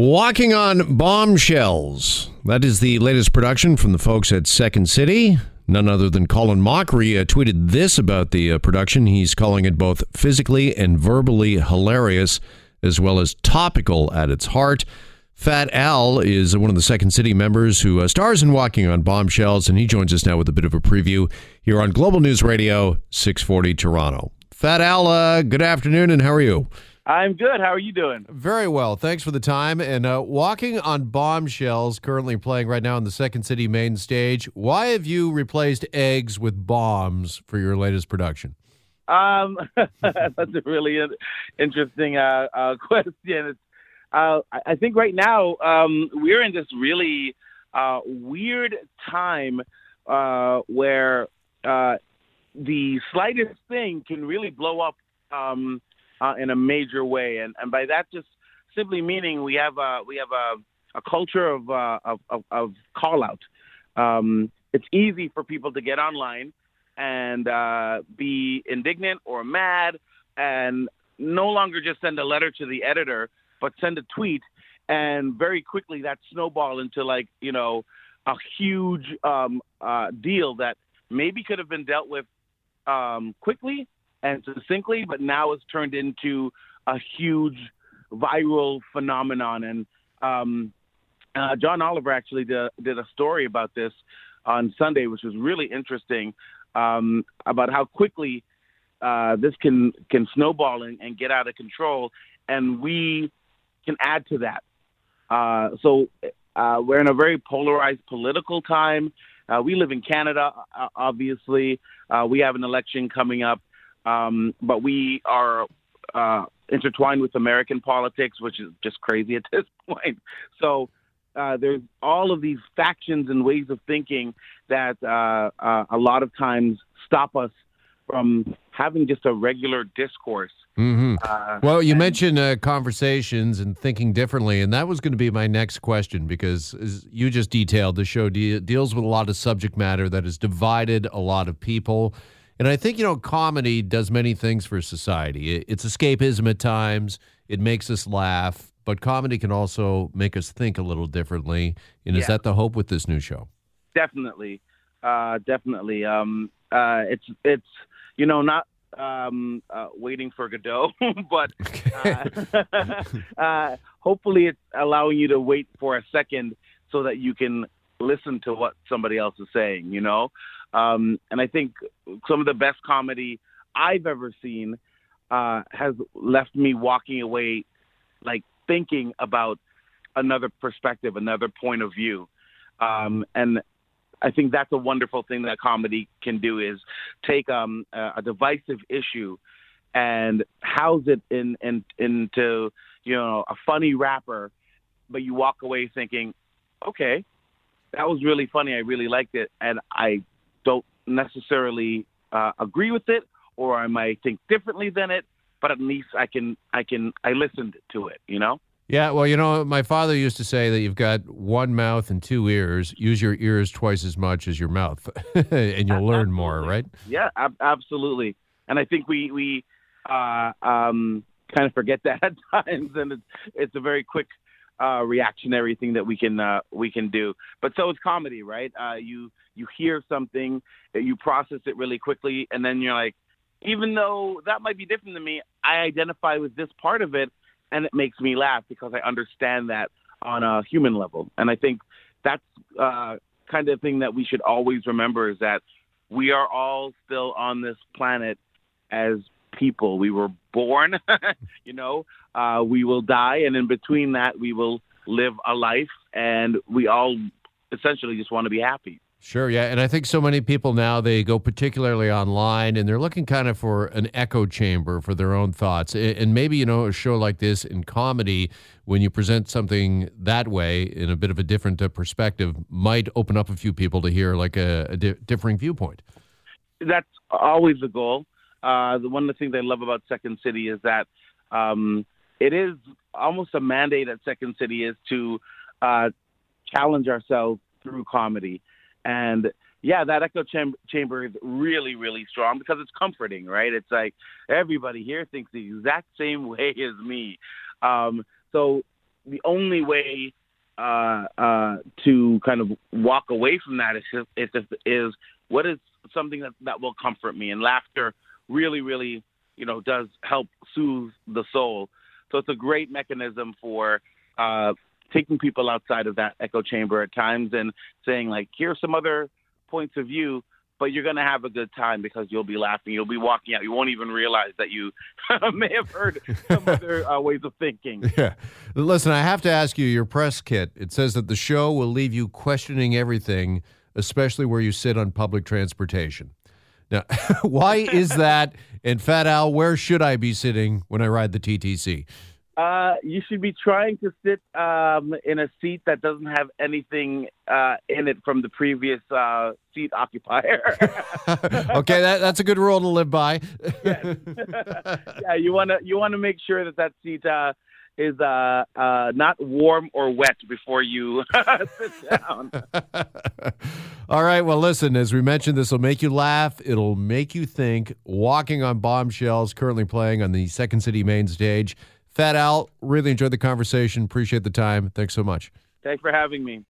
Walking on Bombshells. That is the latest production from the folks at Second City. None other than Colin Mochrie uh, tweeted this about the uh, production. He's calling it both physically and verbally hilarious, as well as topical at its heart. Fat Al is one of the Second City members who uh, stars in Walking on Bombshells, and he joins us now with a bit of a preview here on Global News Radio 640 Toronto. Fat Al, uh, good afternoon, and how are you? I'm good. How are you doing? Very well. Thanks for the time. And uh, Walking on Bombshells, currently playing right now on the Second City main stage. Why have you replaced eggs with bombs for your latest production? Um, that's a really interesting uh, uh, question. It's, uh, I think right now um, we're in this really uh, weird time uh, where the slightest thing can really blow up. Um, uh, in a major way, and and by that just simply meaning we have a we have a, a culture of, uh, of, of of call out. Um, it's easy for people to get online and uh, be indignant or mad, and no longer just send a letter to the editor, but send a tweet, and very quickly that snowball into like you know a huge um, uh, deal that maybe could have been dealt with um, quickly and succinctly, but now it's turned into a huge viral phenomenon. And um, uh, John Oliver actually did, did, a story about this on Sunday, which was really interesting um, about how quickly uh, this can can snowball and, and, get out of control, and we can add to that. Uh, so uh, we're in a very polarized political time. Uh, we live in Canada, obviously. Uh, we have an election coming up. Um, but we are uh, intertwined with American politics, which is just crazy at this point. So uh, there's all of these factions and ways of thinking that uh, uh, a lot of times stop us from having just a regular discourse. Mm-hmm. Uh, well, you and, mentioned uh, conversations and thinking differently, and that was going to be my next question because, as you just detailed, the show de- deals with a lot of subject matter that has divided a lot of people. And I think, you know, comedy does many things for society. It's escapism at times, it makes us laugh, but comedy can also make us think a little differently. And yeah. is that the hope with this new show? Definitely. Uh, definitely. Um, uh, it's, it's, you know, not um, uh, waiting for Godot, but uh, uh, hopefully it's allowing you to wait for a second so that you can listen to what somebody else is saying, you know? Um, and I think some of the best comedy I've ever seen uh, has left me walking away, like thinking about another perspective, another point of view. Um, and I think that's a wonderful thing that comedy can do is take um, a, a divisive issue and house it in, in into you know a funny wrapper, but you walk away thinking, okay, that was really funny. I really liked it, and I don't necessarily uh, agree with it, or I might think differently than it. But at least I can, I can, I listened to it. You know. Yeah, well, you know, my father used to say that you've got one mouth and two ears. Use your ears twice as much as your mouth, and you'll learn more, right? Yeah, ab- absolutely. And I think we we uh, um, kind of forget that at times, and it's it's a very quick uh, reactionary thing that we can uh, we can do. But so is comedy, right? Uh, you you hear something, you process it really quickly, and then you're like, even though that might be different to me, I identify with this part of it, and it makes me laugh because I understand that on a human level. And I think that's uh, kind of thing that we should always remember is that we are all still on this planet as people. We were born, you know, uh, we will die, and in between that, we will live a life, and we all essentially just want to be happy. Sure, yeah. And I think so many people now, they go particularly online and they're looking kind of for an echo chamber for their own thoughts. And maybe, you know, a show like this in comedy, when you present something that way in a bit of a different uh, perspective, might open up a few people to hear like a, a di- differing viewpoint. That's always the goal. Uh, the one of the things I love about Second City is that um, it is almost a mandate at Second City is to uh, challenge ourselves through comedy. And yeah, that echo cham- chamber is really, really strong because it's comforting, right? It's like everybody here thinks the exact same way as me. Um, so the only way uh, uh, to kind of walk away from that is is, is what is something that that will comfort me, and laughter really, really, you know, does help soothe the soul. So it's a great mechanism for uh, taking people outside of that echo chamber at times and saying like, here's some other points of view but you're going to have a good time because you'll be laughing. You'll be walking out. You won't even realize that you may have heard some other uh, ways of thinking. Yeah. Listen, I have to ask you your press kit. It says that the show will leave you questioning everything, especially where you sit on public transportation. Now, why is that? And Fat Al, where should I be sitting when I ride the TTC? Uh, you should be trying to sit um, in a seat that doesn't have anything uh, in it from the previous uh, seat occupier. okay, that, that's a good rule to live by. yeah, you want to you want to make sure that that seat uh, is uh, uh, not warm or wet before you sit down. All right. Well, listen, as we mentioned, this will make you laugh. It'll make you think. Walking on Bombshells, currently playing on the Second City main stage. Fat Al, really enjoyed the conversation. Appreciate the time. Thanks so much. Thanks for having me.